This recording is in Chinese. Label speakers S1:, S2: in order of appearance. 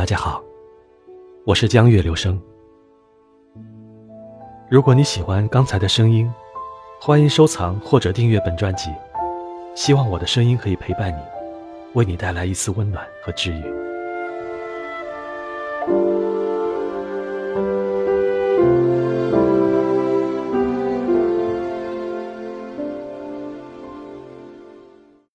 S1: 大家好，我是江月流声。如果你喜欢刚才的声音，欢迎收藏或者订阅本专辑。希望我的声音可以陪伴你，为你带来一丝温暖和治愈。